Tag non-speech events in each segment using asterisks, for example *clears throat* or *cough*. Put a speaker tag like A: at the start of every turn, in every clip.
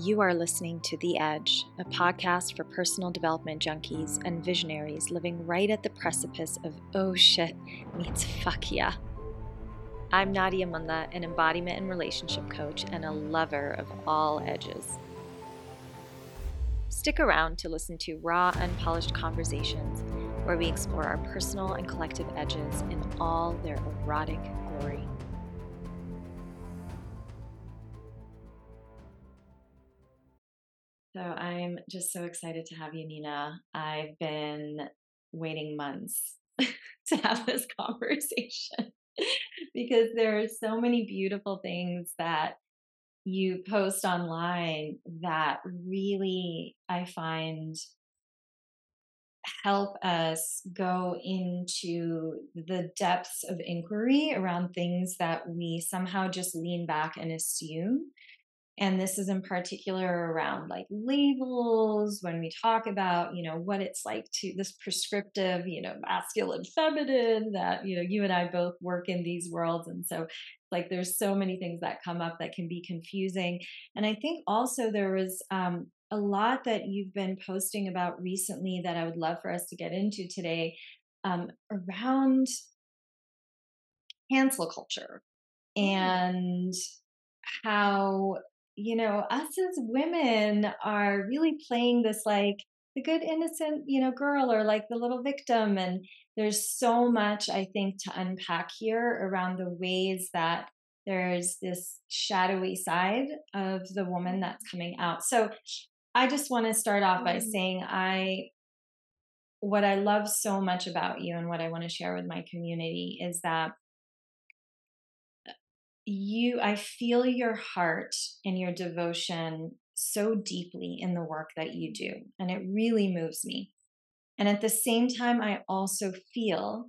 A: You are listening to The Edge, a podcast for personal development junkies and visionaries living right at the precipice of oh shit meets fuck yeah. I'm Nadia Munla, an embodiment and relationship coach and a lover of all edges. Stick around to listen to raw, unpolished conversations where we explore our personal and collective edges in all their erotic glory. So I'm just so excited to have you, Nina. I've been waiting months *laughs* to have this conversation *laughs* because there are so many beautiful things that you post online that really I find help us go into the depths of inquiry around things that we somehow just lean back and assume and this is in particular around like labels when we talk about you know what it's like to this prescriptive you know masculine feminine that you know you and i both work in these worlds and so like there's so many things that come up that can be confusing and i think also there was um, a lot that you've been posting about recently that i would love for us to get into today um, around cancel culture mm. and how you know, us as women are really playing this like the good innocent, you know, girl or like the little victim. And there's so much, I think, to unpack here around the ways that there's this shadowy side of the woman that's coming out. So I just want to start off by mm-hmm. saying I what I love so much about you and what I want to share with my community is that you i feel your heart and your devotion so deeply in the work that you do and it really moves me and at the same time i also feel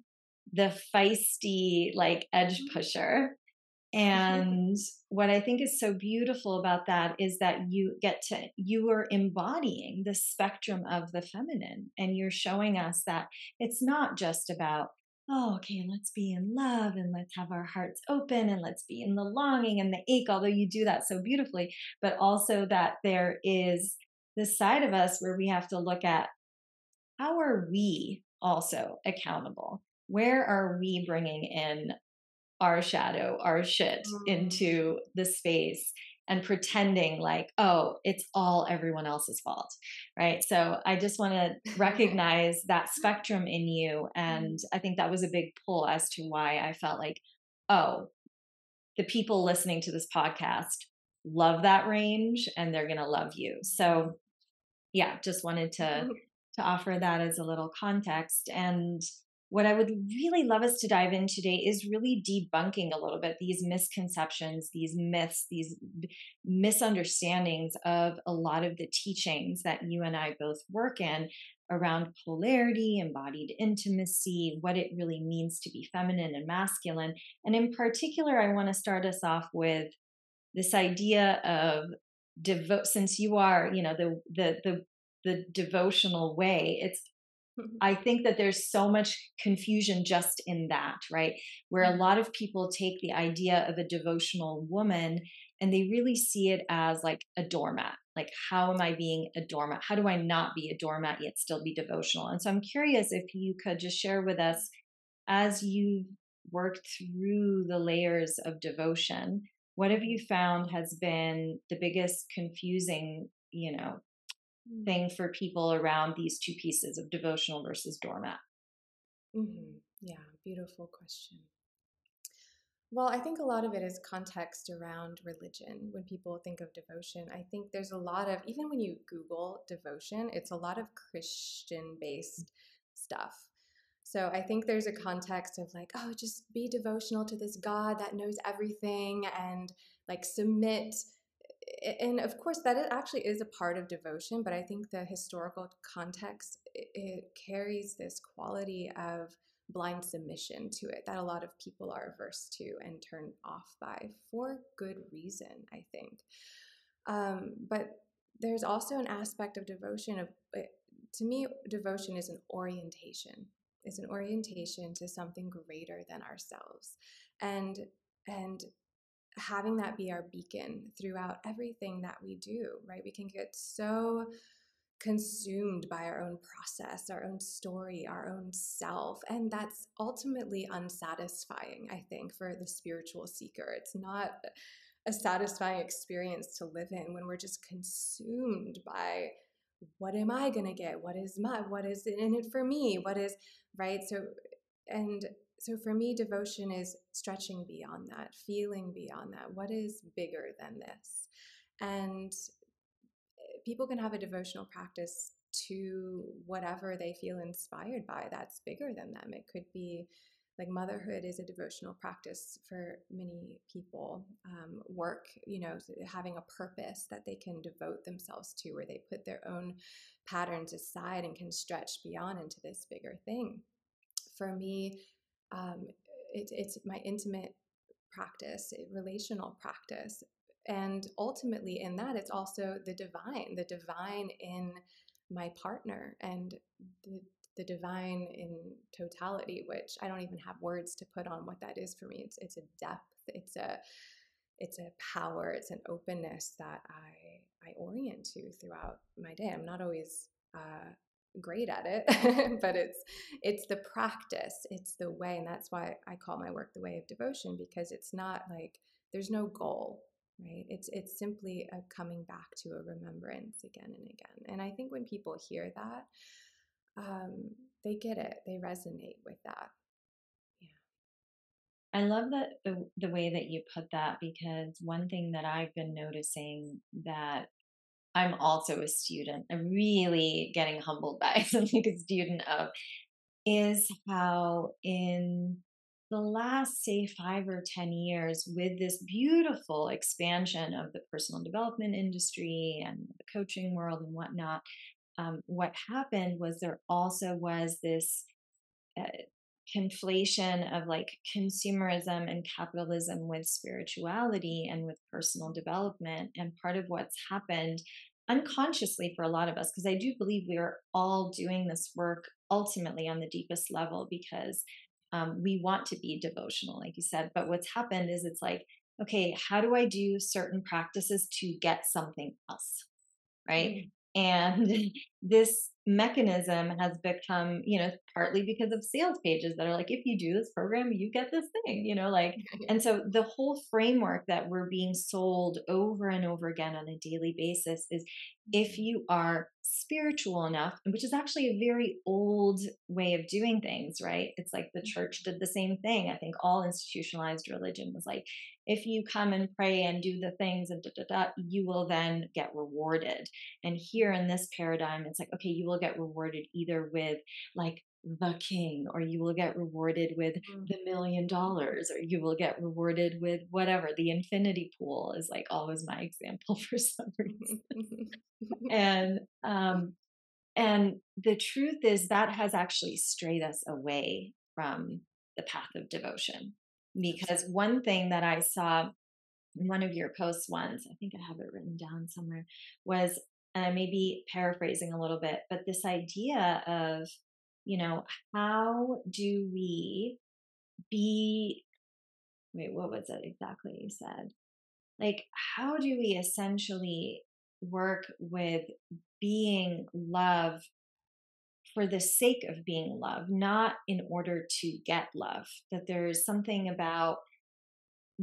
A: the feisty like edge mm-hmm. pusher *laughs* and what i think is so beautiful about that is that you get to you are embodying the spectrum of the feminine and you're showing us that it's not just about oh, okay, let's be in love and let's have our hearts open and let's be in the longing and the ache, although you do that so beautifully, but also that there is this side of us where we have to look at how are we also accountable? Where are we bringing in our shadow, our shit mm. into the space? And pretending like, oh, it's all everyone else's fault. Right. So I just want to *laughs* recognize that spectrum in you. And mm-hmm. I think that was a big pull as to why I felt like, oh, the people listening to this podcast love that range and they're going to love you. So yeah, just wanted to *laughs* to offer that as a little context and what I would really love us to dive in today is really debunking a little bit these misconceptions, these myths, these misunderstandings of a lot of the teachings that you and I both work in around polarity, embodied intimacy, what it really means to be feminine and masculine. And in particular, I want to start us off with this idea of devote since you are, you know, the the the the devotional way, it's. I think that there's so much confusion just in that, right? Where a mm-hmm. lot of people take the idea of a devotional woman and they really see it as like a doormat. Like, how am I being a doormat? How do I not be a doormat yet still be devotional? And so I'm curious if you could just share with us as you've worked through the layers of devotion, what have you found has been the biggest confusing, you know. Thing for people around these two pieces of devotional versus doormat?
B: Mm-hmm. Yeah, beautiful question. Well, I think a lot of it is context around religion. When people think of devotion, I think there's a lot of, even when you Google devotion, it's a lot of Christian based stuff. So I think there's a context of like, oh, just be devotional to this God that knows everything and like submit and of course that actually is a part of devotion but i think the historical context it, carries this quality of blind submission to it that a lot of people are averse to and turned off by for good reason i think. Um, but there's also an aspect of devotion of to me devotion is an orientation. It's an orientation to something greater than ourselves. And and having that be our beacon throughout everything that we do, right? We can get so consumed by our own process, our own story, our own self. And that's ultimately unsatisfying, I think, for the spiritual seeker. It's not a satisfying experience to live in when we're just consumed by what am I going to get? What is my, what is in it for me? What is, right? So, and so for me, devotion is stretching beyond that, feeling beyond that. What is bigger than this? And people can have a devotional practice to whatever they feel inspired by that's bigger than them. It could be like motherhood is a devotional practice for many people. Um, work, you know, having a purpose that they can devote themselves to, where they put their own patterns aside and can stretch beyond into this bigger thing. For me, um, it, it's my intimate practice, relational practice and ultimately in that it's also the divine the divine in my partner and the, the divine in totality which i don't even have words to put on what that is for me. It's it's a depth it's a it's a power it's an openness that i i orient to throughout my day. I'm not always uh, great at it *laughs* but it's it's the practice it's the way and that's why i call my work the way of devotion because it's not like there's no goal right? It's it's simply a coming back to a remembrance again and again and i think when people hear that um, they get it they resonate with that.
A: Yeah. I love that the, the way that you put that because one thing that i've been noticing that i'm also a student. I'm really getting humbled by *laughs* something a student of is how in the last, say, five or 10 years, with this beautiful expansion of the personal development industry and the coaching world and whatnot, um, what happened was there also was this uh, conflation of like consumerism and capitalism with spirituality and with personal development. And part of what's happened unconsciously for a lot of us, because I do believe we are all doing this work ultimately on the deepest level because um, we want to be devotional, like you said. But what's happened is it's like, okay, how do I do certain practices to get something else? Right. Mm-hmm. And *laughs* this mechanism has become, you know, partly because of sales pages that are like, if you do this program, you get this thing, you know, like, and so the whole framework that we're being sold over and over again on a daily basis is if mm-hmm. you are spiritual enough, which is actually a very old way of doing things, right? It's like the mm-hmm. church did the same thing. I think all institutionalized religion was like, if you come and pray and do the things and da, da, da, you will then get rewarded. And here in this paradigm, it's like, okay, you will get rewarded either with like the king, or you will get rewarded with mm. the million dollars, or you will get rewarded with whatever. The infinity pool is like always my example *laughs* for some reason. *laughs* and um, and the truth is that has actually strayed us away from the path of devotion. Because one thing that I saw in one of your posts once, I think I have it written down somewhere, was and I may be paraphrasing a little bit, but this idea of you know, how do we be, wait, what was it exactly you said? Like, how do we essentially work with being love for the sake of being love, not in order to get love? That there's something about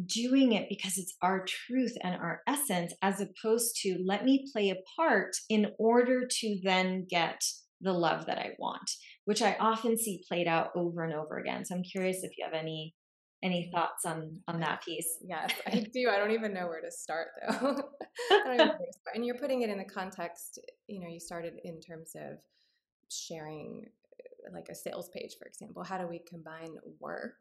A: doing it because it's our truth and our essence, as opposed to let me play a part in order to then get the love that I want which I often see played out over and over again. So I'm curious if you have any any mm. thoughts on on that piece.
B: Yes, I do. I don't even know where to start though. *laughs* and you're putting it in the context. You know, you started in terms of sharing, uh, like a sales page, for example. How do we combine work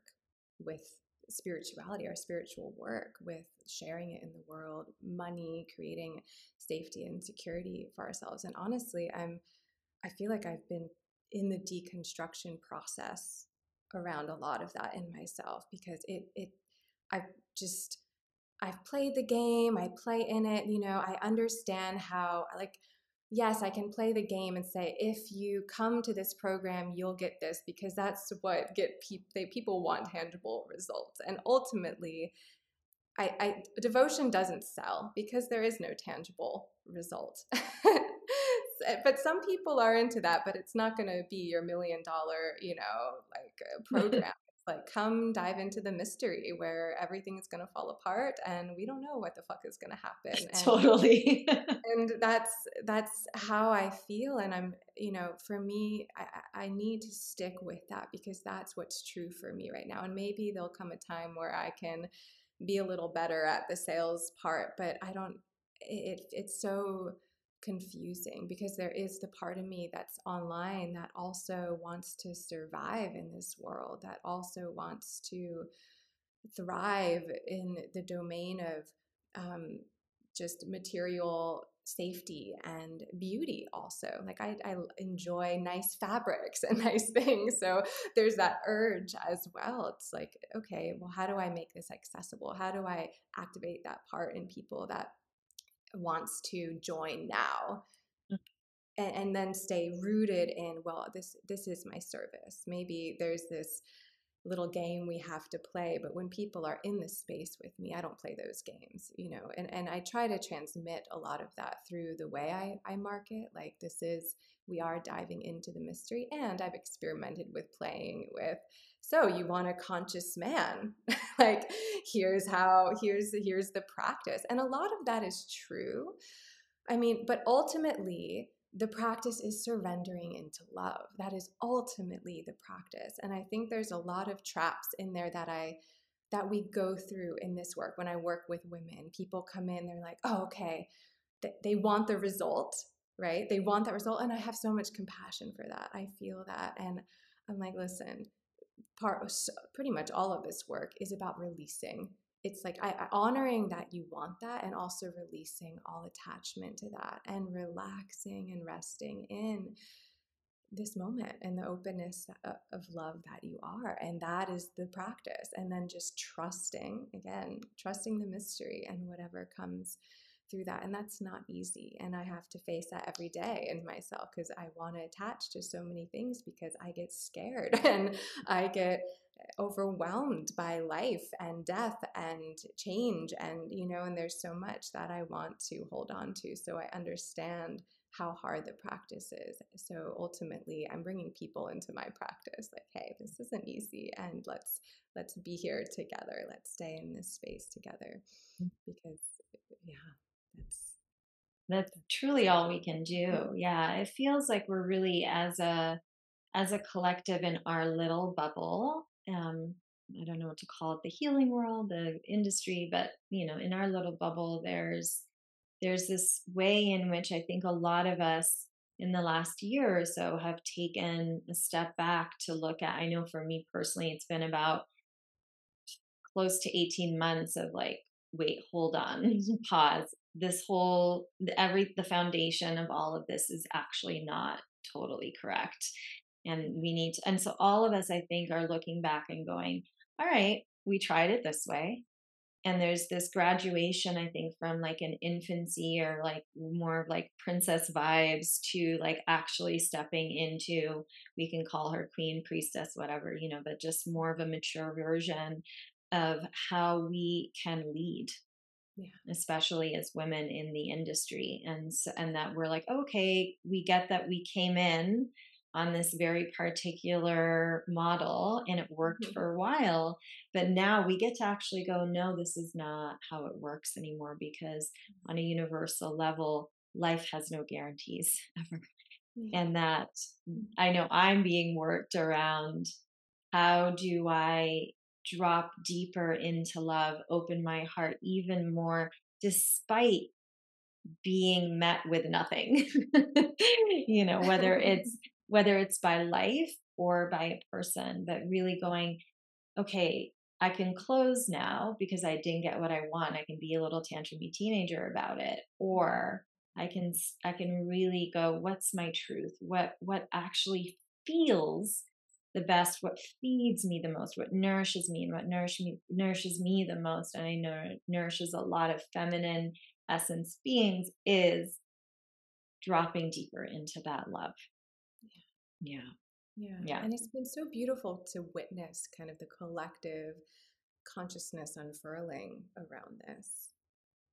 B: with spirituality, our spiritual work, with sharing it in the world, money, creating safety and security for ourselves? And honestly, I'm. I feel like I've been in the deconstruction process around a lot of that in myself because it it I just I've played the game, I play in it, you know, I understand how like yes, I can play the game and say if you come to this program, you'll get this because that's what get pe- they, people want tangible results. And ultimately, I, I devotion doesn't sell because there is no tangible result. *laughs* but some people are into that, but it's not going to be your million dollar, you know, like uh, *laughs* program. Like come dive into the mystery where everything is going to fall apart and we don't know what the fuck is going to happen. *laughs*
A: And, totally. *laughs*
B: and that's that's how i feel and i'm you know for me I, I need to stick with that because that's what's true for me right now and maybe there'll come a time where i can be a little better at the sales part but i don't it, it's so confusing because there is the part of me that's online that also wants to survive in this world, that also wants to thrive in the domain of um, just material safety and beauty also. Like I, I enjoy nice fabrics *laughs* and nice things so there's that urge as well. It's like okay well how do i make this accessible? How do i activate that part in people that wants to join now mm. and, and, then stay rooted in well this this is my service maybe there's this little game we have to play but when people are in the space with me i don't play those games you know and, and i try to transmit a lot of that through the way I, I market like this is we are diving into the mystery and i've experimented with playing with so you want a conscious man. *laughs* Like here's how here's here's the practice. And a lot of that is true. I mean but ultimately the practice is surrendering into love. That is ultimately the practice. And i think there's a lot of traps in there that i that we go through in this work. When i work with women people come in they're like oh okay. They want the result right? They want that result and i have so much compassion for that. I feel that and i'm like listen part pretty much all of this work is about releasing. It's like I, honoring that you want that and also releasing all attachment to that and relaxing and resting in this moment and the openness uh, of love that you are. And that is the practice. And then just trusting again trusting the mystery and whatever comes through that and that's not easy and i have to face that every day in myself because i want to attach to so many things because i get scared *laughs* and i get overwhelmed by life and death and change and you know and there's so much that i want to hold on to so i understand how hard the practice is. So ultimately i'm bringing people into my practice like hey this isn't easy and let's let's be here together. Let's stay in this space together. Mm. because yeah that's
A: that's truly all we can do. Yeah, it feels like we're really as a as a collective in our little bubble. Um, I don't know what to call it, the healing world, the industry, but you know, in our little bubble, there's there's this way in which I think a lot of us in the last year or so have taken a step back to look at. I know for me personally, it's been about close to 18 months of like, wait, hold on, *laughs* pause. This whole every the foundation of all of this is actually not totally correct and we need to and so all of us i think are looking back and going all right we tried it this way and there's this graduation i think from like an infancy or like more of like princess vibes to like actually stepping into we can call her queen priestess whatever you know but just more of a mature version of how we can lead yeah. especially as women in the industry and and that we're like okay we get that we came in on this very particular model and it worked mm-hmm. for a while but now we get to actually go no this is not how it works anymore because on a universal level life has no guarantees *laughs* ever yeah. and that i know i'm being worked around how do i drop deeper into love, open my heart even more, despite being met with nothing. *laughs* you know, whether *laughs* it's whether it's by life or by a person, but really going, okay, I can close now because I didn't get what I want. I can be a little tantrumy teenager about it, or I can I can really go, what's my truth? What what actually feels the best, what feeds me the most, what nourishes me, and what nourish me, nourishes me the most, and I know nourishes a lot of feminine essence beings is dropping deeper into that love.
B: Yeah. Yeah. Yeah. And it's been so beautiful to witness kind of the collective consciousness unfurling around this.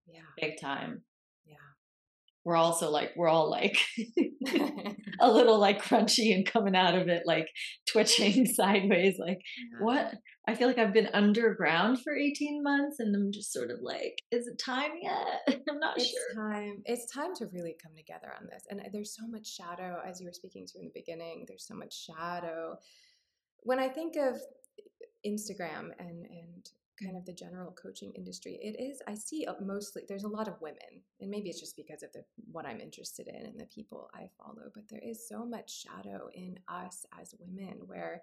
B: Yeah.
A: Big time.
B: Yeah.
A: We're also like, we're all like *laughs* *laughs* a little like crunchy and coming out of it, like twitching *laughs* sideways. Like, what? I feel like I've been underground for 18 months and I'm just sort of like, is it time yet? I'm not
B: it's
A: sure.
B: time. It's time to really come together on this. And uh, there's so much shadow, as you were speaking to in the beginning, there's so much shadow. When I think of eh, Instagram and, and kind of the general coaching industry it is i see uh, mostly there's a lot of women and maybe it's just because of the what i'm interested in and the people i follow but there is so much shadow in us as women where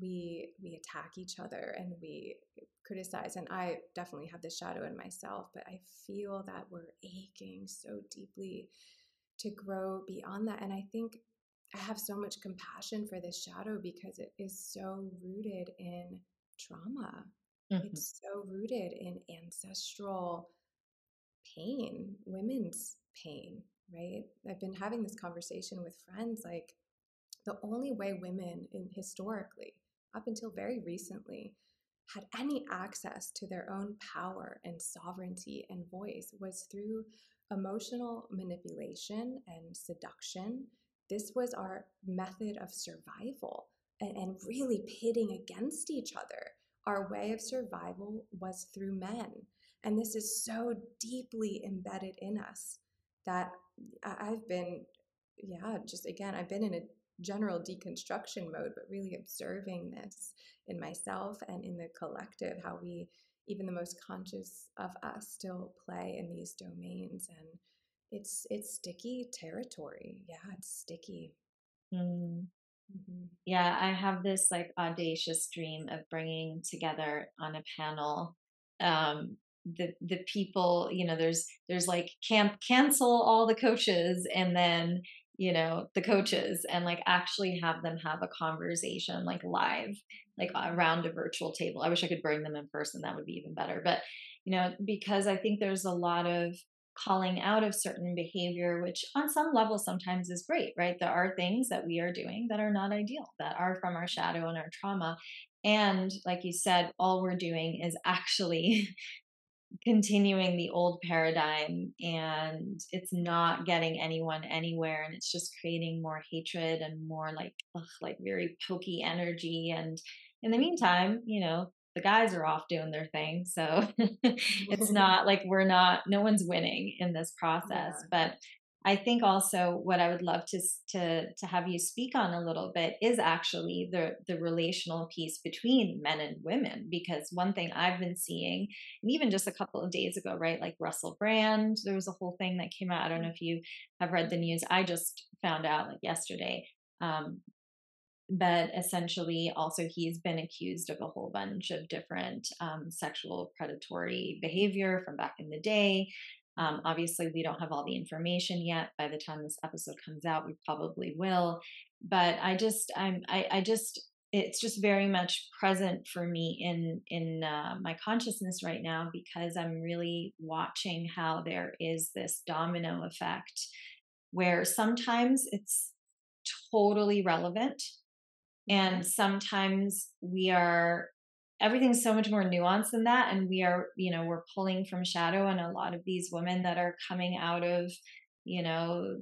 B: we we attack each other and we criticize and i definitely have this shadow in myself but i feel that we're aching so deeply to grow beyond that and i think i have so much compassion for this shadow because it is so rooted in trauma mm-hmm. it's so rooted in ancestral pain women's pain right i've been having this conversation with friends like the only way women in historically up until very recently, had any access to their own power and sovereignty and voice was through emotional manipulation and seduction. This was our method of survival and, and really pitting against each other. Our way of survival was through men. And this is so deeply embedded in us that I've been, yeah, just again, I've been in a general deconstruction mode, but really observing this in myself and in the collective, how we, even the most conscious of us, still play in these domains. And it's it's sticky territory. Yeah, it's sticky.
A: Mm. Mm-hmm. Yeah, I have this like audacious dream of bringing together on a panel um, the the people. You know, there's there's like camp cancel all the coaches, and then you know the coaches and like actually have them have a conversation like live like around a virtual table i wish i could bring them in person that would be even better but you know because i think there's a lot of calling out of certain behavior which on some level sometimes is great right? There are things that we are doing that are not ideal that are from our shadow and our trauma. And like you said all we're doing is *laughs* actually continuing the old paradigm and it's not getting anyone anywhere and it's just creating more hatred and more like ugh, like very pokey energy. And in the meantime you know the guys are off doing their thing so *laughs* it's *laughs* not like we're not no one's winning in this process yeah. but I think also what I would love to to to have you speak on a little bit is actually the the relational piece between men and women because one thing I've been seeing and even just a couple of days ago right like Russell Brand there was a whole thing that came out I don't know if you have read the news I just found out like yesterday um, but essentially also he's been accused of a whole bunch of different um, sexual predatory behavior from back in the day um, obviously, we don't have all the information yet. By the time this episode comes out, we probably will. But I just, I'm, I, I just, it's just very much present for me in in uh, my consciousness right now because I'm really watching how there is this domino effect where sometimes it's totally relevant and sometimes we are everything's so much more nuanced than that and we are you know we're pulling from shadow and a lot of these women that are coming out of you know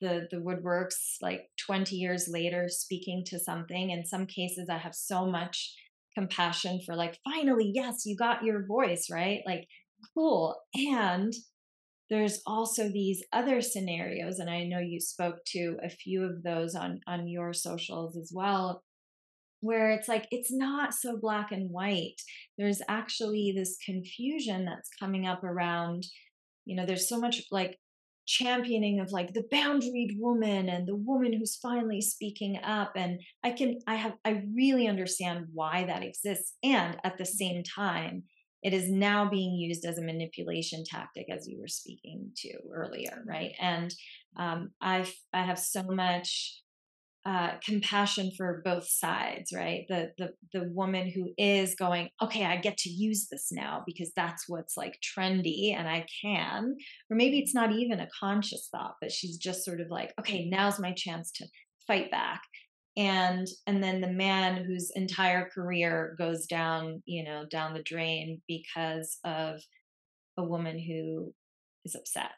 A: the the woodworks like 20 years later speaking to something. In some cases i have so much compassion for like finally yes you got your voice right? Like cool. And there's also these other scenarios and i know you spoke to a few of those on on your socials as well where it's like it's not so black and white. There's actually this confusion that's coming up around you know there's so much like championing of like the boundaried woman and the woman who's finally speaking up and i can i have i really understand why that exists and at the same time it is now being used as a manipulation tactic as you were speaking to earlier right and um, i i have so much uh, compassion for both sides, right? The the the woman who is going, okay, I get to use this now because that's what's like trendy and I can, or maybe it's not even a conscious thought, but she's just sort of like, okay, now's my chance to fight back. And and then the man whose entire career goes down you know down the drain because of a woman who is upset.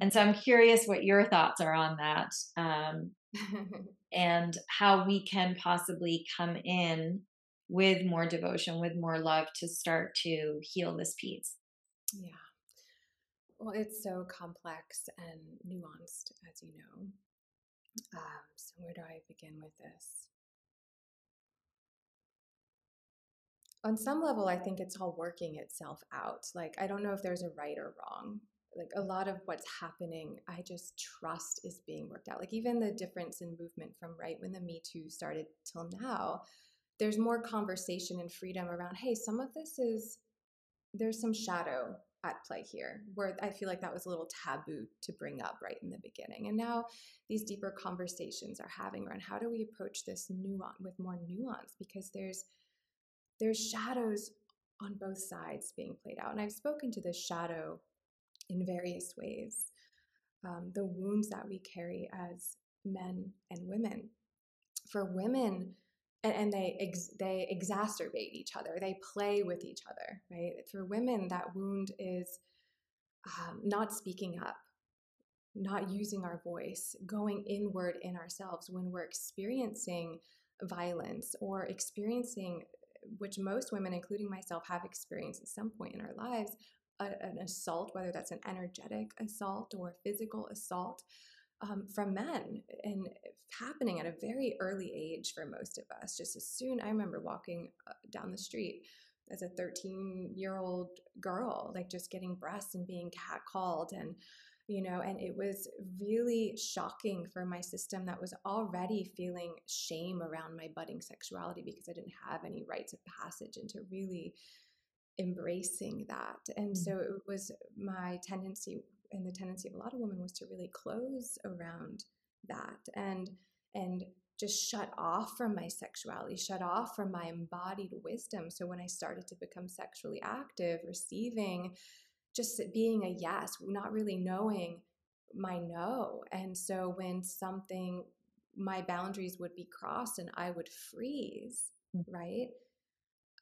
A: And so i'm curious what your thoughts are on that um, *laughs* and how we can possibly come in with more devotion with more love to start to heal this piece.
B: Yeah. Well it's so complex and nuanced as you know um, so, where do I begin with this? On some level, I think it's all working itself out. Like, I don't know if there's a right or wrong. Like, a lot of what's happening, I just trust is being worked out. Like, even the difference in movement from right when the Me Too started till now, there's more conversation and freedom around, hey, some of this is, there's some shadow at play here, where I feel like that was a little taboo to bring up right in the beginning. And now these deeper conversations are having around how do we approach this nuance with more nuance because there's there's shadows on both sides being played out. And I've spoken to this shadow in various ways. Um, the wounds that we carry as men and women. For women, and, and they ex, they exacerbate each other. They play with each other right? For women that wound is um, not speaking up not using our voice going inward in ourselves when we're experiencing violence or experiencing which most women including myself have experienced at some point in our lives a, an assault whether that's an energetic assault or physical assault um, from men and happening at a very early age for most of us. Just as soon, I remember walking uh, down the street as a 13 year old girl, like just getting breasts and being catcalled and you know, and it was really shocking for my system that was already feeling shame around my budding sexuality because I didn't have any rites of passage into really embracing that. And mm-hmm. so it was my tendency and the tendency of a lot of women was to really close around that and and just shut off from my sexuality, shut off from my embodied wisdom. So when I started to become sexually active, receiving, just being a yes, not really knowing my no. And so when something, my boundaries would be crossed and I would freeze, mm-hmm. right?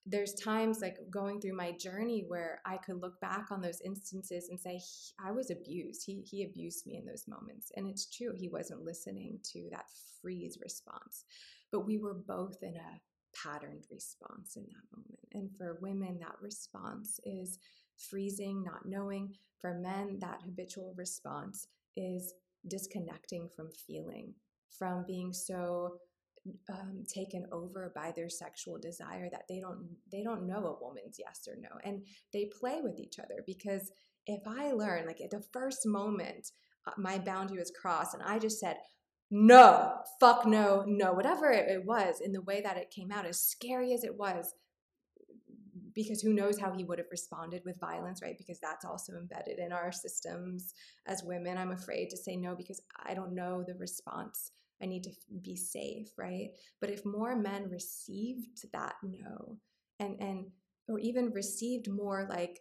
B: There's times like going through my journey where I could look back on those instances and say I was abused. He he abused me in those moments, and it's true. He wasn't listening to that freeze response, but we were both in a patterned response in that moment. And for women, that response is freezing, not knowing. For men, that habitual response is disconnecting from feeling, from being so um, taken over by their sexual desire that they don't they don't know a woman's yes or no and they play with each other because if i learn like at the first moment uh, my boundary was crossed and i just said no fuck no no whatever it, it was in the way that it came out as scary as it was because who knows how he would have responded with violence, right? Because that's also embedded in our systems as women. I'm afraid to say no because I don't know the response I need to be safe, right? But if more men received that no and and or even received more like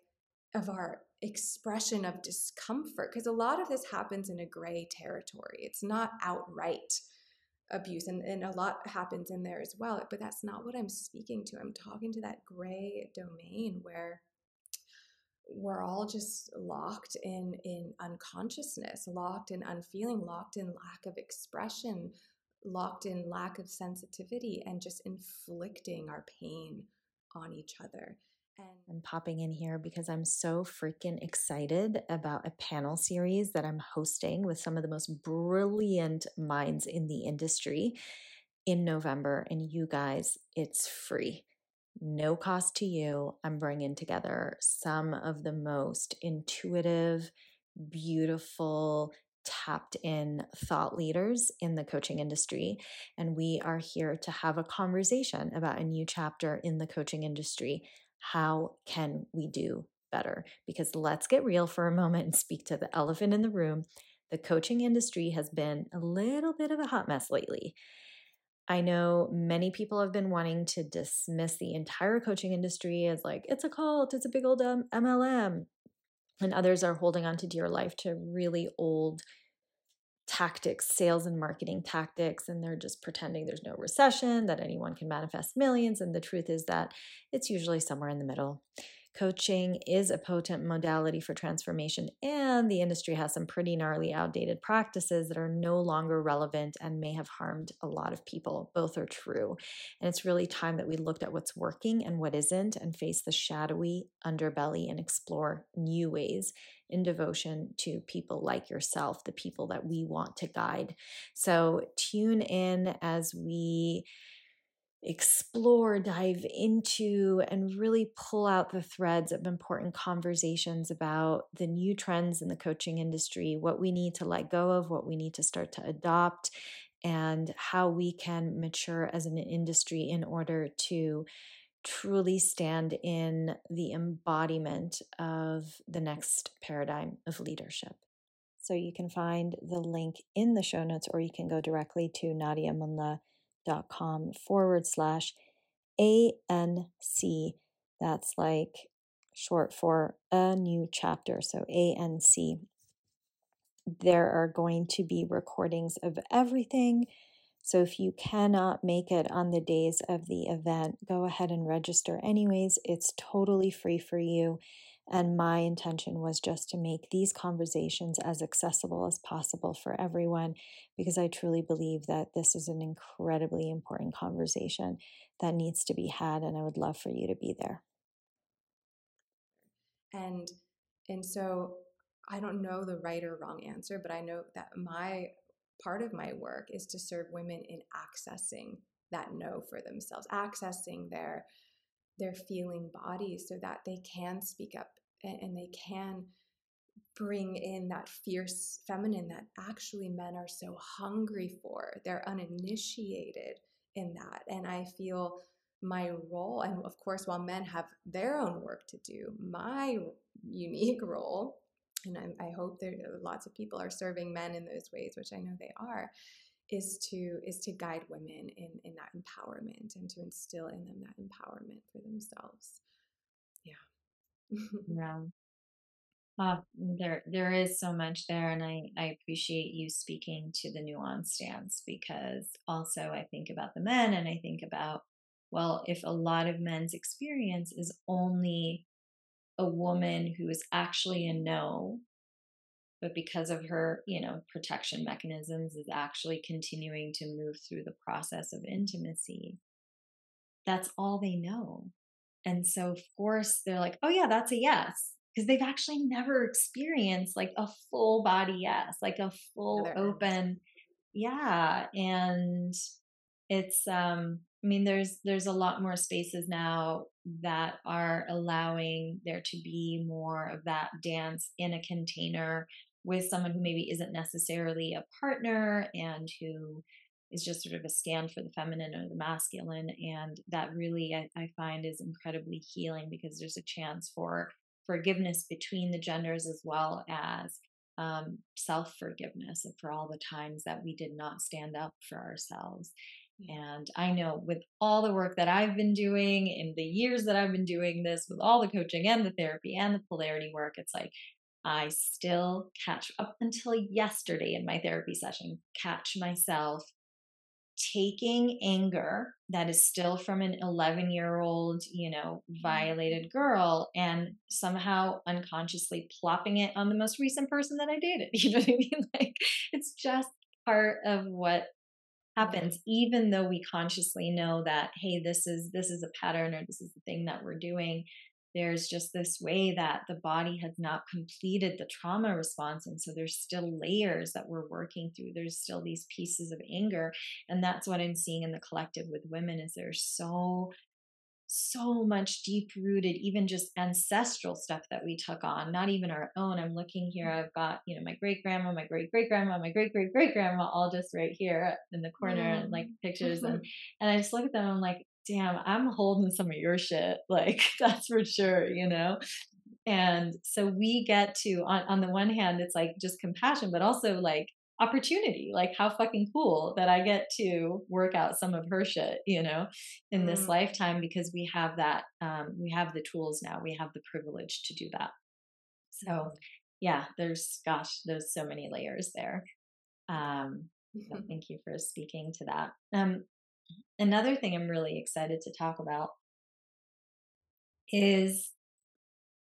B: of our expression of discomfort because a lot of this happens in a gray territory. It's not outright abuse and, and a lot happens in there as well but that's not what i'm speaking to i'm talking to that gray domain where we're all just locked in in unconsciousness locked in unfeeling locked in lack of expression locked in lack of sensitivity and just inflicting our pain on each other
C: and I'm popping in here because I'm so freaking excited about a panel series that I'm hosting with some of the most brilliant minds in the industry in November. And you guys, it's free no cost to you. I'm bringing together some of the most intuitive, beautiful, tapped in thought leaders in the coaching industry. And we are here to have a conversation about a new chapter in the coaching industry. How can we do better? Because let's get real for a moment and speak to the elephant in the room. The coaching industry has been a little bit of a hot mess lately. I know many people have been wanting to dismiss the entire coaching industry as like, it's a cult, it's a big old um, MLM. And others are holding on to dear life to really old tactics, sales and marketing tactics, and they're just pretending there's no recession, that anyone can manifest millions. And the truth is that it's usually somewhere in the middle. Coaching is a potent modality for transformation, and the industry has some pretty gnarly, outdated practices that are no longer relevant and may have harmed a lot of people. Both are true. And it's really time that we looked at what's working and what isn't and face the shadowy underbelly and explore new ways in devotion to people like yourself, the people that we want to guide. So tune in as we explore, dive into, and really pull out the threads of important conversations about the new trends in the coaching industry, what we need to let go of, what we need to start to adopt, and how we can mature as an industry in order to truly stand in the embodiment of the next paradigm of leadership. So you can find the link in the show notes, or you can go directly to Nadia Munla dot com forward slash ANC. That's like short for a new chapter. So ANC. There are going to be recordings of everything. So if you cannot make it on the days of the event, go ahead and register anyways. It's totally free for you. And my intention was just to make these conversations as accessible as possible for everyone because I truly believe that this is an incredibly important conversation that needs to be had. And I would love for you to be there.
B: And and so I don't know the right or wrong answer, but I know that my part of my work is to serve women in accessing that no for themselves, accessing their their feeling bodies so that they can speak up and, and they can bring in that fierce feminine that actually men are so hungry for. They're uninitiated in that. And I feel my role, and of course, while men have their own work to do, my unique *laughs* role, and I, I hope there lots of people are serving men in those ways, which I know they are, is to is to guide women in in that empowerment and to instill in them that empowerment for themselves. Yeah. *laughs*
A: Yeah. Uh, there there is so much there and I, I appreciate you speaking to the nuanced stance because also i think about the men and i think about well if a lot of men's experience is only a woman who is actually a no but because of her, you know, protection mechanisms is actually continuing to move through the process of intimacy. That's all they know. And so of course they're like, "Oh yeah, that's a yes." Because they've actually never experienced like a full body yes, like a full open yeah, and it's um I mean there's there's a lot more spaces now that are allowing there to be more of that dance in a container with someone who maybe isn't necessarily a partner and who is just sort of a stand for the feminine or the masculine and that really I, I find is incredibly healing because there's a chance for forgiveness between the genders as well as um, self forgiveness for all the times that we did not stand up for ourselves. And I know with all the work that I've been doing in the years that I've been doing this, with all the coaching and the therapy and the polarity work, it's like I still catch up until yesterday in my therapy session, catch myself taking anger that is still from an 11 year old, you know, mm-hmm. violated girl and somehow unconsciously plopping it on the most recent person that I dated. *laughs* You know what I mean? Like it's just part of what happens even though we consciously know that hey this is this is a pattern or this is the thing that we're doing there's just this way that the body has not completed the trauma response and so there's still layers that we're working through. There's still these pieces of anger and that's what i'm seeing in the collective with women is there's so so much deep rooted even just ancestral stuff that we took on not even our own i'm looking here i've got you know my great grandma my great great grandma my great great great grandma all just right here in the corner mm. and like pictures and *laughs* and i just look at them i'm like damn, I'm holding some of your shit. *laughs* Like, that's for sure, you know? And so we get to, on, on the one hand, it's like just compassion, but also like opportunity. Like, how fucking cool that I get to work out some of her shit, you know, in this mm. lifetime because we have that, um, we have the tools now, we have the privilege to do that. So, yeah, there's, gosh, there's so many layers there. Um, so *laughs* thank you for speaking to that. Um, another thing I'm really excited to talk about is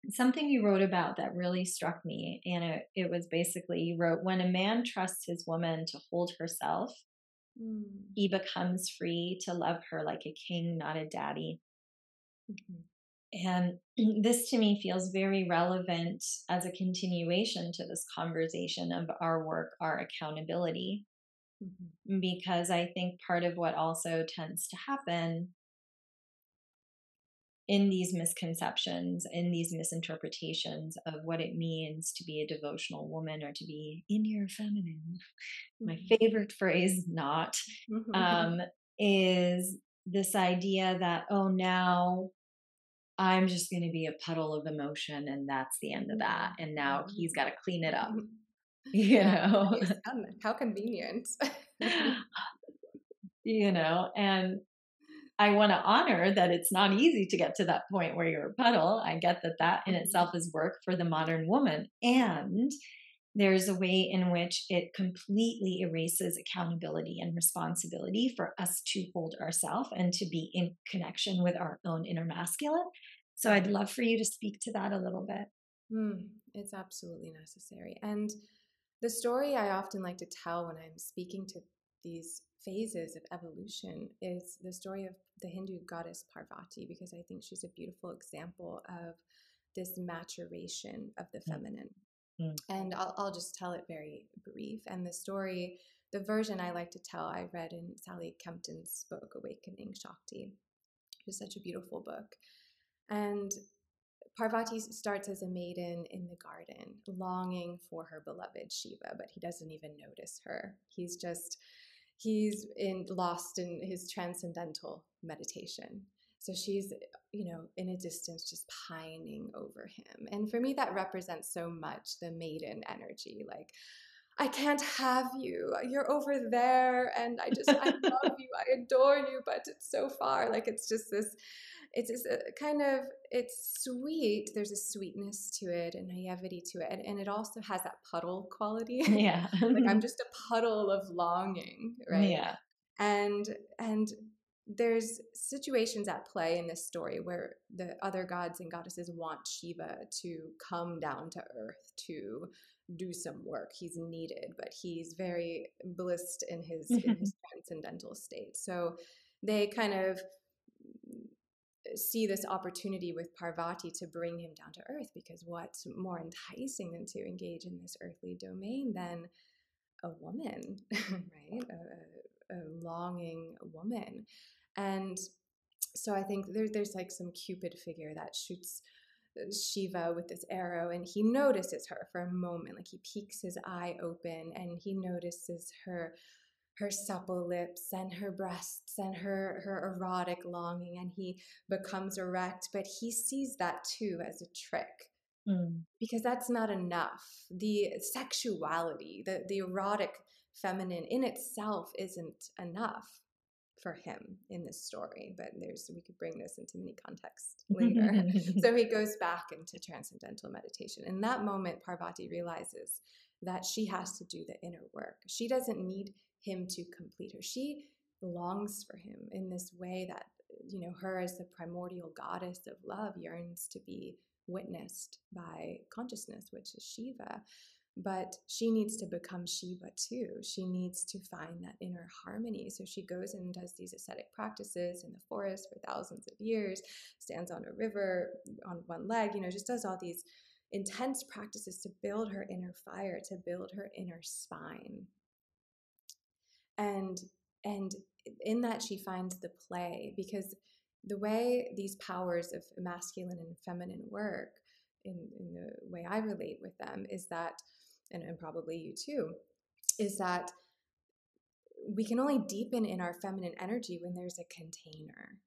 A: something you wrote about that really struck me. And it, it was basically you wrote, When a man trusts his woman to hold herself, mm. he becomes free to love her like a king, not a daddy. Mm-hmm. And *clears throat* this to me feels very relevant as a continuation to this conversation of our work, our accountability. Mm-hmm. Because I think part of what also tends to happen in these misconceptions, in these misinterpretations of what it means to be a devotional woman or to be in your feminine. My mm-hmm. favorite phrase, not, mm-hmm. um, is this idea that, oh, now I'm just going to be a puddle of emotion and that's the end of that. And now he's got to clean it up. *laughs* You know,
B: how convenient. *laughs* *laughs*
A: you know, and I want to honor that it's not easy to get to that point where you're a puddle. I get that that in mm-hmm. itself is work for the modern woman. And there's a way in which it completely erases accountability and responsibility for us to hold ourselves and to be in connection with our own inner masculine. So I'd love for you to speak to that a little bit.
B: Mm, it's absolutely necessary. And the story I often like to tell when I'm speaking to these phases of evolution is the story of the Hindu goddess Parvati, because I think she's a beautiful example of this maturation of the mm. feminine. Mm. And I'll, I'll just tell it very brief. And the story, the version I like to tell, I read in Sally Kempton's book, Awakening Shakti. It's such a beautiful book. And Parvati starts as a maiden in the garden, longing for her beloved Shiva, but he doesn't even notice her. He's just he's in lost in his transcendental meditation. So she's, you know, in a distance, just pining over him. And for me, that represents so much the maiden energy. Like, I can't have you. You're over there, and I just, I love *laughs* you. I adore you, but it's so far. Like, it's just this it's, it's a kind of it's sweet there's a sweetness to it and naivety to it and, and it also has that puddle quality. *laughs*
A: Yeah.
B: Like i'm *laughs* just a puddle of longing right?
A: Yeah.
B: And and there's situations at play in this story where the other gods and goddesses want shiva to come down to earth to do some work. He's needed but he's very blissed in his in his *laughs* transcendental state. So they kind of see this opportunity with Parvati to bring him down to earth because what's more enticing than to engage in this earthly domain than a woman, *laughs* right? A, a, longing woman. And so I think there, there's like some Cupid figure that shoots uh, Shiva with this arrow and he notices her for a moment. Like he peeks his eye open and he notices her her supple lips and her breasts and her her erotic longing and he becomes erect but he sees that too as a trick. Mm. because that's not enough. The sexuality the the erotic feminine in itself isn't enough for him in this story but there's we could bring this into many contexts *laughs* later. So he goes back into transcendental meditation. In that moment parvati realizes that she has to do the inner work. She doesn't need him to complete her. She longs for him in this way that, you know, her as the primordial goddess of love yearns to be witnessed by consciousness, which is Shiva. But she needs to become Shiva too. She needs to find that inner harmony. So she goes and does these ascetic practices in the forest for thousands of years, stands on a river on one leg, you know, just does all these intense practices to build her inner fire, to build her inner spine, and and in that she finds the play because the way these powers of masculine and feminine work in, in the way i relate with them is that and, and probably you too is that we can only deepen in our feminine energy when there's a container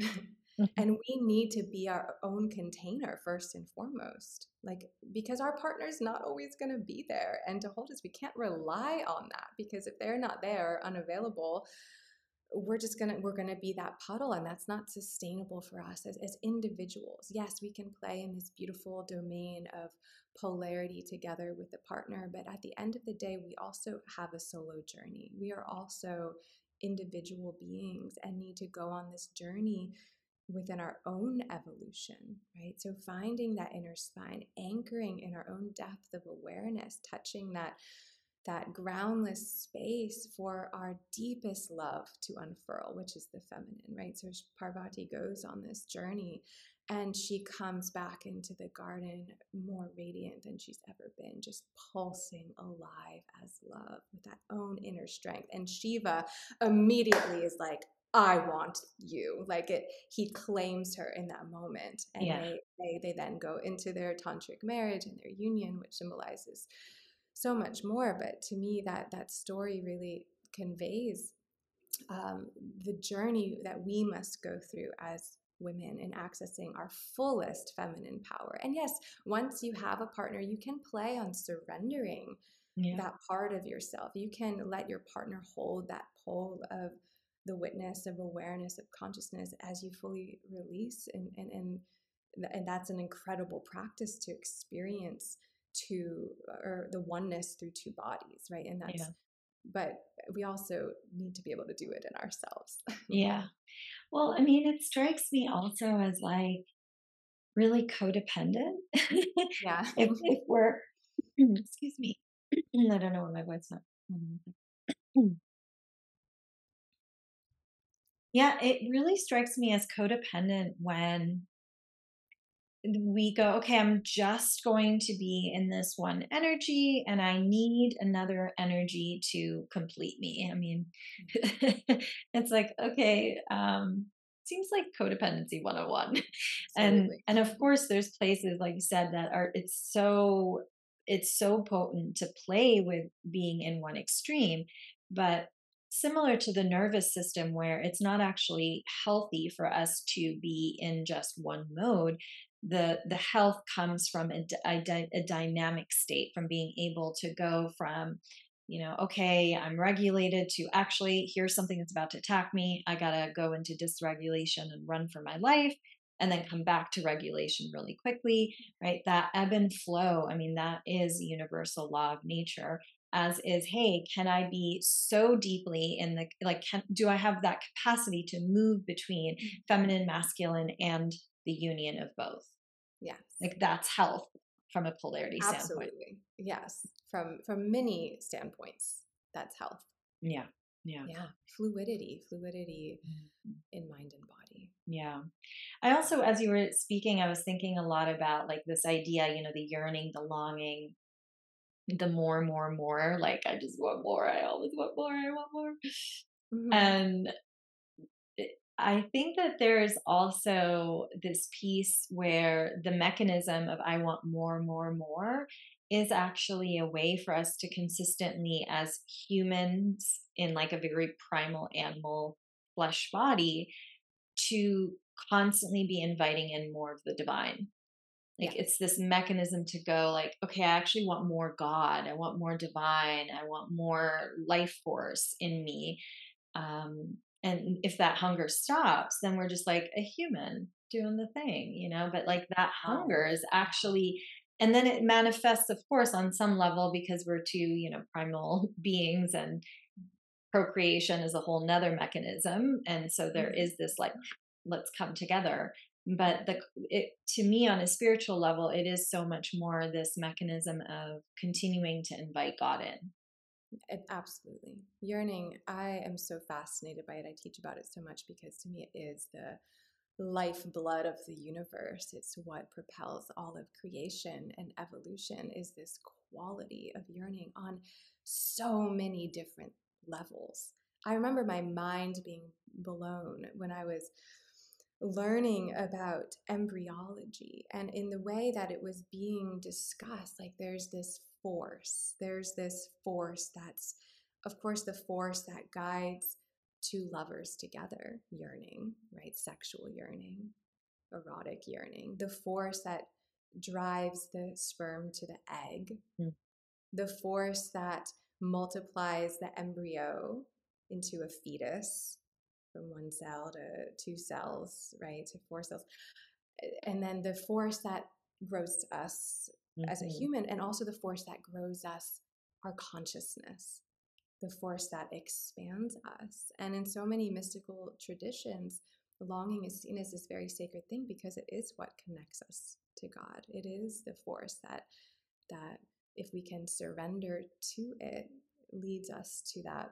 B: *laughs* Mm-hmm. And we need to be our own container first and foremost. Like, because our partner's not always going to be there and to hold us, we can't rely on that because if they're not there, unavailable, we're just gonna we're gonna be that puddle and that's not sustainable for us as, as individuals yes we can play in this beautiful domain of polarity together with the partner but at the end of the day we also have a solo journey we are also individual beings and need to go on this journey within our own evolution, right? So finding that inner spine, anchoring in our own depth of awareness, touching that that groundless space for our deepest love to unfurl, which is the feminine, right? So Parvati goes on this journey and she comes back into the garden more radiant than she's ever been, just pulsing alive as love with that own inner strength. And Shiva immediately is like, I want you. Like it, he claims her in that moment. And yeah. they, they, they then go into their tantric marriage and their union, which symbolizes so much more. But to me, that that story really conveys um, the journey that we must go through as women in accessing our fullest feminine power. And yes, once you have a partner, you can play on surrendering yeah. that part of yourself. You can let your partner hold that pole of the witness of awareness of consciousness as you fully release and and and, and that's an incredible practice to experience to uh, or the oneness through two bodies right? And that's yeah. but we also need to be able to do it in ourselves.
A: Yeah. Well i mean it strikes me also as like really codependent.
B: Yeah. *laughs*
A: If, if we're *clears throat* excuse me. *clears throat* I don't know where my voice went *clears throat* Yeah, it really strikes me as codependent when we go, okay, I'm just going to be in this one energy and I need another energy to complete me. I mean, *laughs* it's like, okay, um, seems like codependency 101. and and of course there's places like you said that are it's so it's so potent to play with being in one extreme, but similar to the nervous system where it's not actually healthy for us to be in just one mode the the health comes from a, a, a, dynamic state from being able to go from you know okay i'm regulated to actually here's something that's about to attack me. I gotta go into dysregulation and run for my life and then come back to regulation really quickly right? That ebb and flow i mean that is universal law of nature as is hey can i be so deeply in the like can, do i have that capacity to move between mm-hmm. feminine masculine and the union of both?
B: Yes.
A: Like that's health from a polarity
B: Absolutely.
A: standpoint
B: yes. From from many standpoints that's health.
A: Yeah. Yeah.
B: Yeah. Fluidity fluidity mm-hmm. in mind and body.
A: Yeah. I also as you were speaking i was thinking a lot about like this idea you know the yearning the longing the more, more, more. Like I just want more. I always want more. I want more. Mm-hmm. And I think that there's also this piece where the mechanism of I want more, more, more is actually a way for us to consistently, as humans in like a very primal animal flesh body, to constantly be inviting in more of the divine like yeah. it's this mechanism to go like, okay, I actually want more God. I want more divine. I want more life force in me. Um, and if that hunger stops, then we're just like a human doing the thing, you know. But like that hunger is actually and then it manifests of course on some level because we're two you know primal *laughs* beings and procreation is a whole nother mechanism and so there mm-hmm. this like let's come together but the it to me on a spiritual level it is so much more this mechanism of continuing to invite god in.
B: Absolutely. Yearning i am so fascinated by it. I teach about it so much because to me it is the lifeblood of the universe. It's what propels all of creation and evolution is this quality of yearning on so many different levels. I remember my mind being blown when i was learning about embryology and in the way that it was being discussed like there's this force there's this force that's of course the force that guides two lovers together yearning right sexual yearning erotic yearning the force that drives the sperm to the egg mm. the force that multiplies the embryo into a fetus from one cell to two cells, right, to four cells. And then the force that grows us mm-hmm. as a mm-hmm. human, and also the force that grows us, our consciousness, the force that expands us. And in so many mystical traditions, longing is seen as this very sacred thing because it is what connects us to God. It is the force that that if we can surrender to it, leads us to that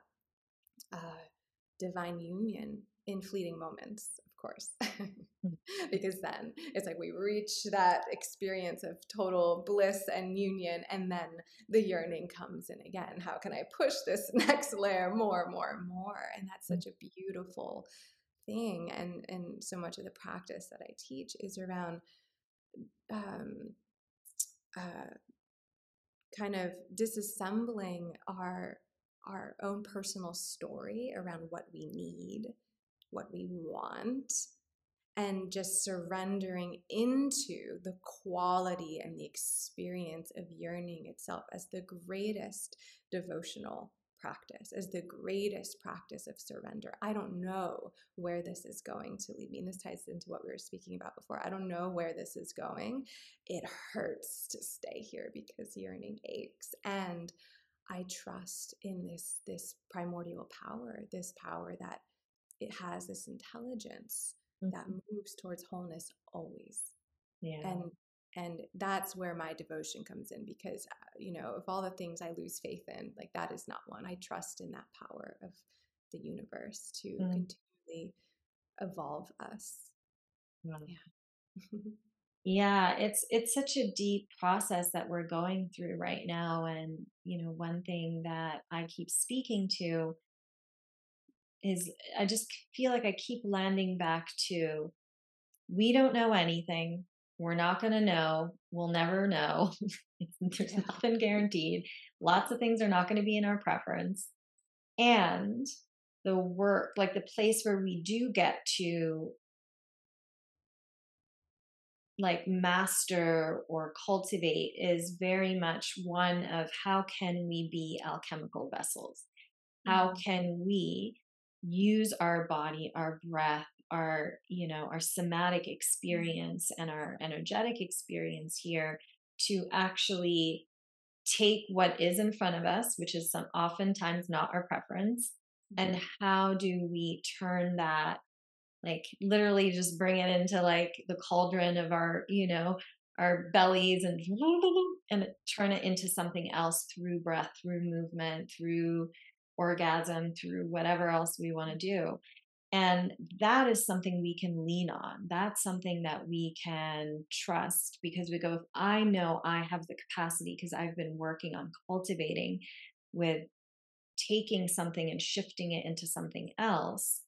B: uh, divine union in fleeting moments, of course. Hmm. *laughs* because then it's like we reach that experience of total bliss and union, and then the yearning comes in again. How can I push this *laughs* next layer more, more, more? And that's hmm. such a beautiful thing. And and so much of the practice that I teach is around um, uh, kind of disassembling our our own personal story around what we need, what we want, and just surrendering into the quality and the experience of yearning itself as the greatest devotional practice, as the greatest practice of surrender. I don't know where this is going to lead me. And this ties into what we were speaking about before. I don't know where this is going. It hurts to stay here because yearning aches. And I trust in this this primordial power, this power that it has this intelligence mm-hmm. that moves towards wholeness always. Yeah. And and that's where my devotion comes in because uh, you know of all the things i lose faith in like that is not one i trust in that power of the universe to mm. continually evolve us
A: yeah *laughs* yeah it's it's such a deep process that we're going through right now and you know one thing that i keep speaking to is i just feel like i keep landing back to we don't know anything we're not going to know. We'll never know. *laughs* There's nothing guaranteed. Lots of things are not going to be in our preference. And the work, like the place where we do get to like master or cultivate is very much one of how can we be alchemical vessels? How mm-hmm. can we use our body, our breath, our you know our somatic experience and our energetic experience here to actually take what is in front of us which is some oftentimes not our preference and mm-hmm. how do we turn that like literally just bring it into like the cauldron of our you know our bellies and *laughs* and turn it into something else through breath through movement through orgasm through whatever else we want to do and that is something we can lean on. That's something that we can trust because we go, I know I have the capacity because I've been working on cultivating with taking something and shifting it into something else,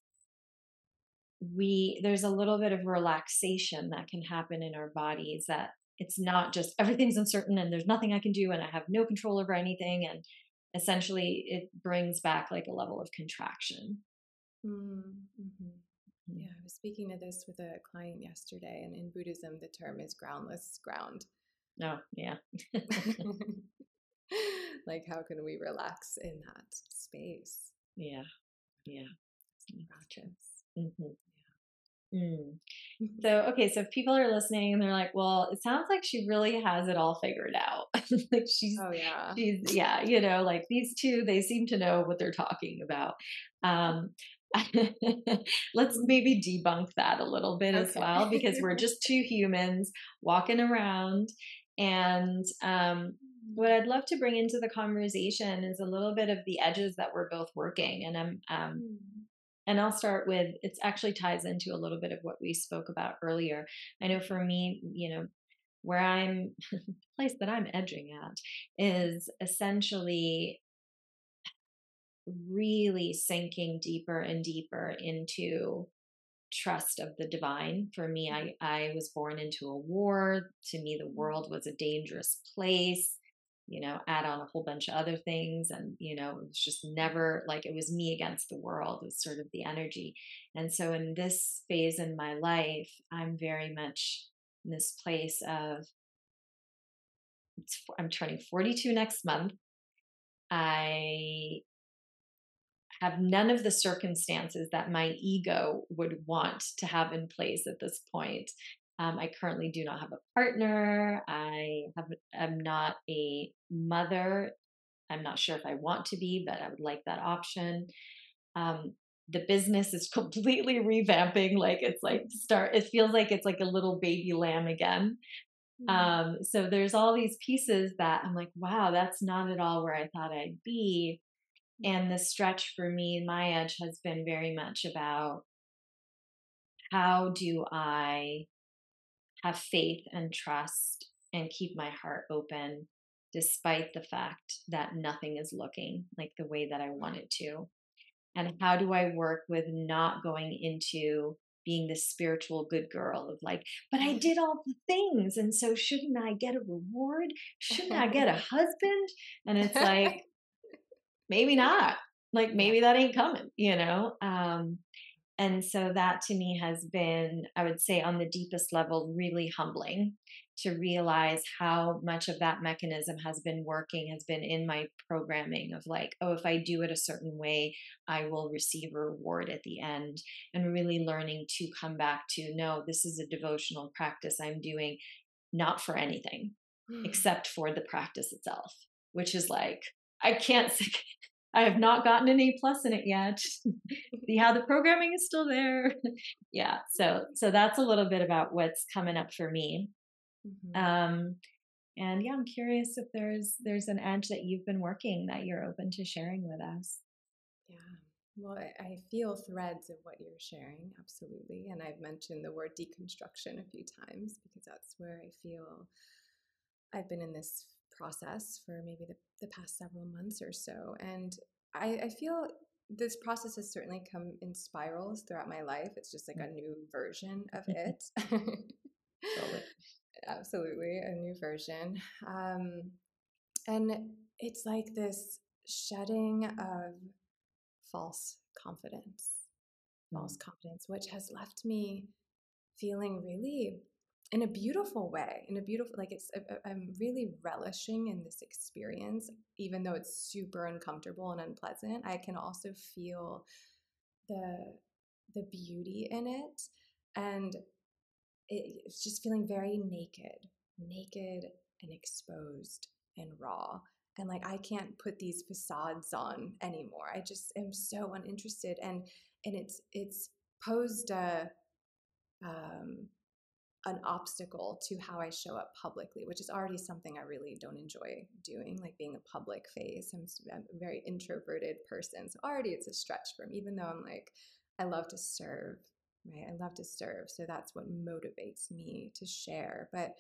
A: we there's a little bit of relaxation that can happen in our bodies that it's not just everything's uncertain and there's nothing I can do and I have no control over anything and essentially it brings back like a level of contraction
B: Mm-hmm. Yeah, I was speaking to this with a client yesterday, and in Buddhism, the term is groundless ground.
A: Oh, yeah. *laughs* *laughs*
B: like, how can we relax in that space?
A: Yeah, yeah. Practice. Mm-hmm. Mm. So, okay, so if people are listening and they're like, well, it sounds like she really has it all figured out. *laughs* like she's, oh, yeah. She's, yeah, you know, like these two, they seem to know what they're talking about. Um, *laughs* let's maybe debunk that a little bit okay. as well because we're *laughs* just two humans walking around and um, what i'd love to bring into the conversation is a little bit of the edges that we're both working and i'm um, mm. And i'll start with it actually ties into a little bit of what we spoke about earlier i know for me you know where i'm *laughs* place that i'm edging at is essentially really sinking deeper and deeper into trust of the divine. For me, I. I was born into a war. To me, the world was a dangerous place. You know, add on a whole bunch of other things. And, you know, it was just never like it was me against the world, it was sort of the energy. And so in this phase in my life, I'm very much in this place of I'm turning 42 next month. I have none of the circumstances that my ego would want to have in place at this point. Um, I currently do not have a partner. I have, am not a mother. I'm not sure if I want to be, but I would like that option. Um, the business is *laughs* completely revamping. Like it's like start. It feels like it's like a little baby lamb again. Mm-hmm. Um, so there's all these pieces that I'm like, wow, that's not at all where I thought I'd be. And the stretch for me, my edge has been very much about how do I have faith and trust and keep my heart open despite the fact that nothing is looking like the way that I want it to? And how do I work with not going into being this spiritual good girl of like, but I did all the things. And so shouldn't I get a reward? Shouldn't I get a *laughs* husband? And it's like, *laughs* maybe not. Like maybe that ain't coming, you know? Um, and so that to me has been, I would say, on the deepest level, really humbling to realize how much of that mechanism has been working, has been in my programming of like, oh, if I do it a certain way, I will receive a reward at the end. And really learning to come back to, no, this is a devotional practice I'm doing not for anything mm. except for the practice itself, which is like, I can't *laughs* say, I have not gotten an A plus in it yet. *laughs* See how the programming is still there. *laughs* yeah. So so that's a little bit about what's coming up for me. Mm-hmm. Um and yeah, I'm curious if there's there's an edge that you've been working that you're open to sharing with us.
B: Yeah. Well, I feel threads of what you're sharing, absolutely. And I've mentioned the word deconstruction a few times because that's where I feel I've been in this process for maybe the, the past several months or so. And I, I feel this process has certainly come in spirals throughout my life. It's just like a new version of it. *laughs* Absolutely, a new version. Um, and it's like this shedding of false confidence, false mm. confidence, which has left me feeling really in a beautiful way in a beautiful like it's i'm really relishing in this experience even though it's super uncomfortable and unpleasant i can also feel the the beauty in it and it, it's just feeling very naked naked and exposed and raw and like i can't put these facades on anymore i just am so uninterested and and it's it's posed a um an obstacle to how I show up publicly, which is already something I really don't enjoy doing, like being a public face. I'm, I'm, a very introverted person. So already it's a stretch for me, even though I'm like, I love to serve, right? I love to serve. So that's what motivates me to share. But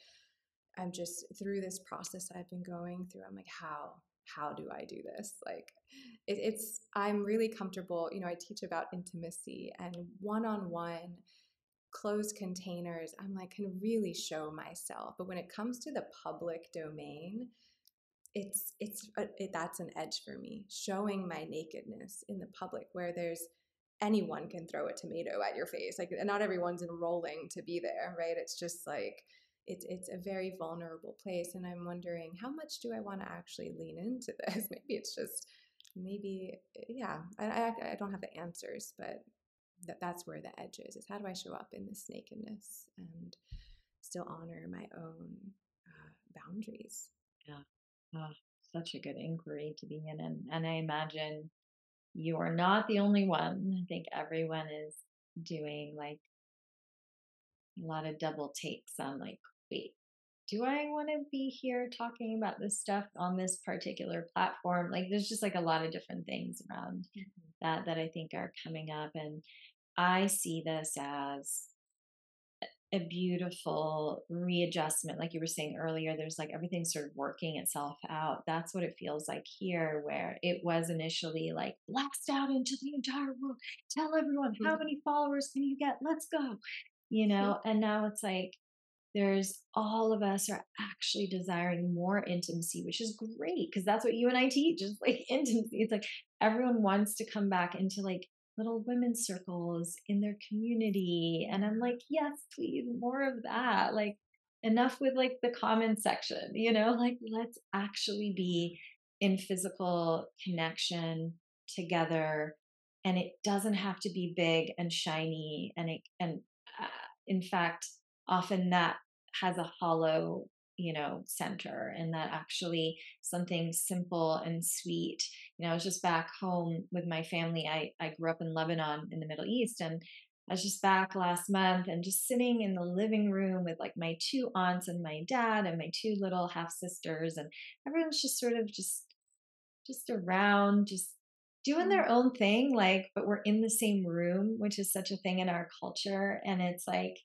B: I'm just through this process I've been going through, I'm like, how? How do I do this? Like, it, it's, I'm really comfortable. You know, I teach about intimacy and one on one closed containers, I'm like, can really show myself. But when it comes to the public domain, it's it's uh, it, that's an edge for me showing my nakedness in the public where there's anyone can throw a tomato at your face like not everyone's enrolling to be there right it's just like it's it's a very vulnerable place and i'm wondering how much do i want to actually lean into *laughs* this maybe it's just maybe yeah I, I, I don't have the answers but that that's where the edge is is how do i show up in this nakedness and still honor my own uh, boundaries
A: yeah oh, such a good inquiry to be in and, and i imagine you are not the only one i think everyone is doing like a lot of double takes on like wait do I want to be here talking about this stuff on this particular platform? Like, there's just like a lot of different things around mm-hmm. that that I think are coming up, and I see this as a beautiful readjustment. Like you were saying earlier, there's like everything sort of working itself out. That's what it feels like here, where it was initially like blast out into the entire world, tell everyone how mm-hmm. many followers can you get? Let's go, you know? And now it's like, there's all of us are actually desiring more intimacy, which is great because that's what you and I teach is like *laughs* intimacy. It's like everyone wants to come back into like little women's circles in their community. And I'm like, yes, please, more of that. Like, enough with like the comment section, you know, *laughs* like let's actually be in physical connection together and it doesn't have to be big and shiny and it and uh, in fact often that has a hollow you know center and that actually something simple and sweet you know i was just back home with my family i i grew up in lebanon in the middle east and I was just back last month and just sitting in the living room with like my two aunts and my dad and my two little half sisters and everyone's just sort of just just around just doing their mm. own thing like but we're in the same room which is such a thing in our culture and it's like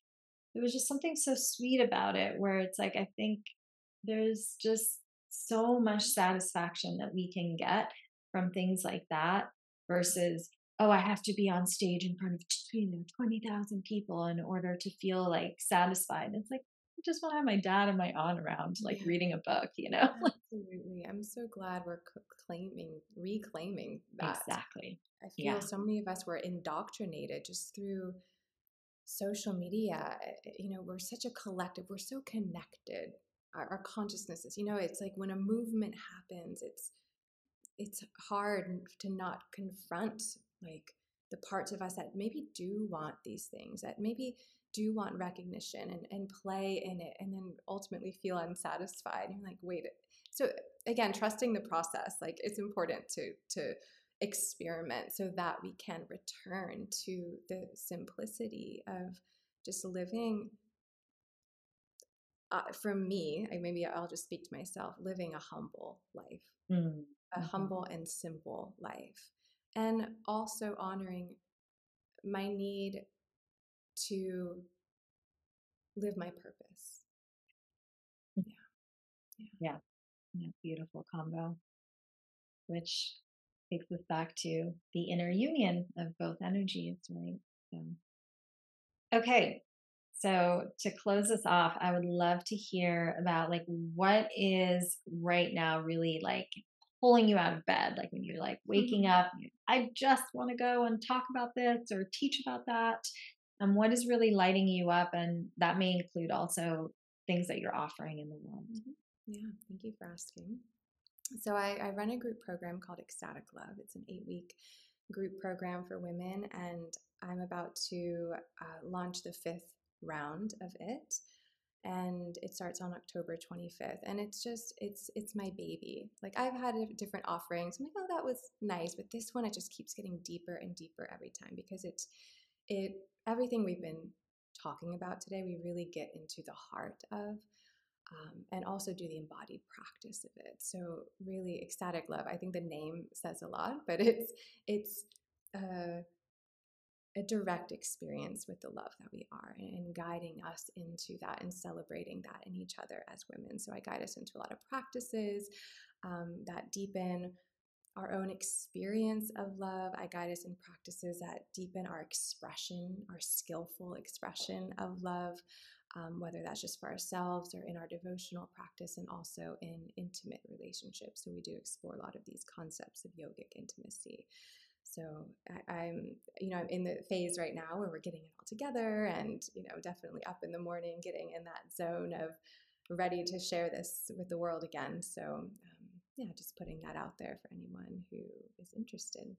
A: there was just something so sweet about it where it's like i think there's just so much satisfaction that we can get from things like that versus oh i have to be on stage in front of you know 20,000 people in order to feel like satisfied it's like I just want to have my dad and my aunt around, like yeah. reading a book, you know? *laughs*
B: Absolutely. I'm so glad we're claiming, reclaiming that.
A: Exactly.
B: I feel yeah. so many of us were indoctrinated just through social media. Eh, eh, you know, we're such a collective, we're so connected. Our, our consciousnesses, you know, it's like when a movement happens, it's it's hard to not confront like the parts of us that maybe do want these things, that maybe do want recognition and, and play in it and then ultimately feel unsatisfied. You're like, wait. So again, trusting the process, like it's important to to experiment so that we can return to the simplicity of just living uh, for me I, maybe i'll just speak to myself living a humble life mm-hmm. a humble and simple life and also honoring my need to live my purpose.
A: Mm. Yeah. Yeah. yeah. Beautiful combo, which takes us back to the inner union of both energies, right? So, okay. So to close us off, I would love to hear about like what is right now really like pulling you out of bed like when you're like waking mm-hmm. up i just want to go and talk about this or teach about that and what is really lighting you up and that may include also things that you're offering in the world
B: mm-hmm. yeah thank you for asking so I, I run a group program called ecstatic love. It's an eight week group program for women and i'm about to uh, launch the fifth round of it and it starts on October 25th and it's just it's it's my baby. Like I've had different offerings. I'm like oh that was nice but this one it just keeps getting deeper and deeper every time because it's it everything we've been talking about today we really get into the heart of um, and also do the embodied practice of it so really ecstatic love I think the name says a lot but it's it's uh, a direct experience with the love that we are and guiding us into that and celebrating that in each other as women. So I guide us into a lot of practices um, that deepen our own experience of love. I guide us in practices that deepen our expression, our skillful expression of love, um, whether that's just for ourselves or in our devotional practice and also in intimate relationships. So we do explore a lot of these concepts of yogic intimacy. So I, am you know, I'm in the phase right now where we're getting it all together and, you know, definitely up in the morning, getting in that zone of ready to share this with the world again. So, um, yeah, just putting that out there for anyone who is interested.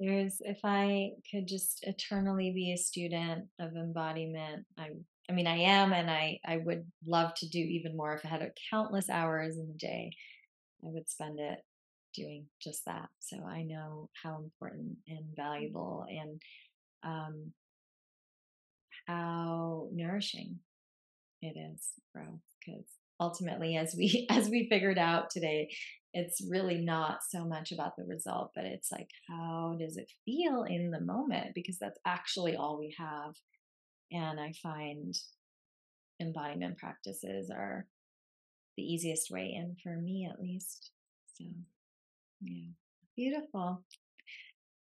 A: There's, if I could just eternally be a student of embodiment, I, I mean, I am, and I, I would love to do even more. If I had countless hours in the day, I would spend it doing just that. So I know how important and mm-hmm. valuable and um, how nourishing it is bro. Because ultimately, as we *laughs* as we figured out today, it's really not so much about the result, but it's like how does it feel in the moment? Because that's actually all we have. And I find embodiment practices are the easiest way in for me, at least. So. Yeah, beautiful.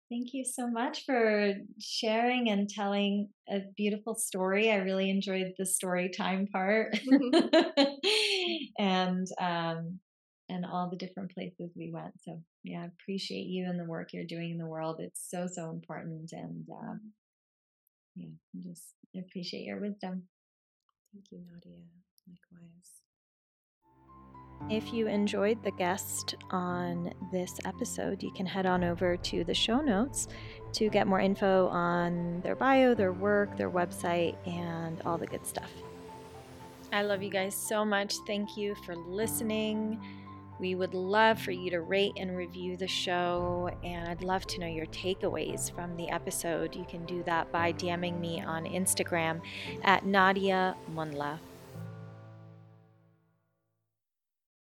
A: Thank you so much for sharing and telling a beautiful story. I really enjoyed the story time part *laughs* *laughs* and um, and all the different places we went. So yeah, I appreciate you and the work you're doing in the world. It's so so important, and um, yeah, just appreciate your wisdom.
B: Thank you, Nadia. Likewise.
A: If you enjoyed the guest on this episode, you can head on over to the show notes to get more info on their bio, their work, their website, and all the good stuff. I love you guys so much. Thank you for listening. We would love for you to rate and review the show, and I'd love to know your takeaways from the episode. You can do that by DMing me on Instagram at Nadia Munla.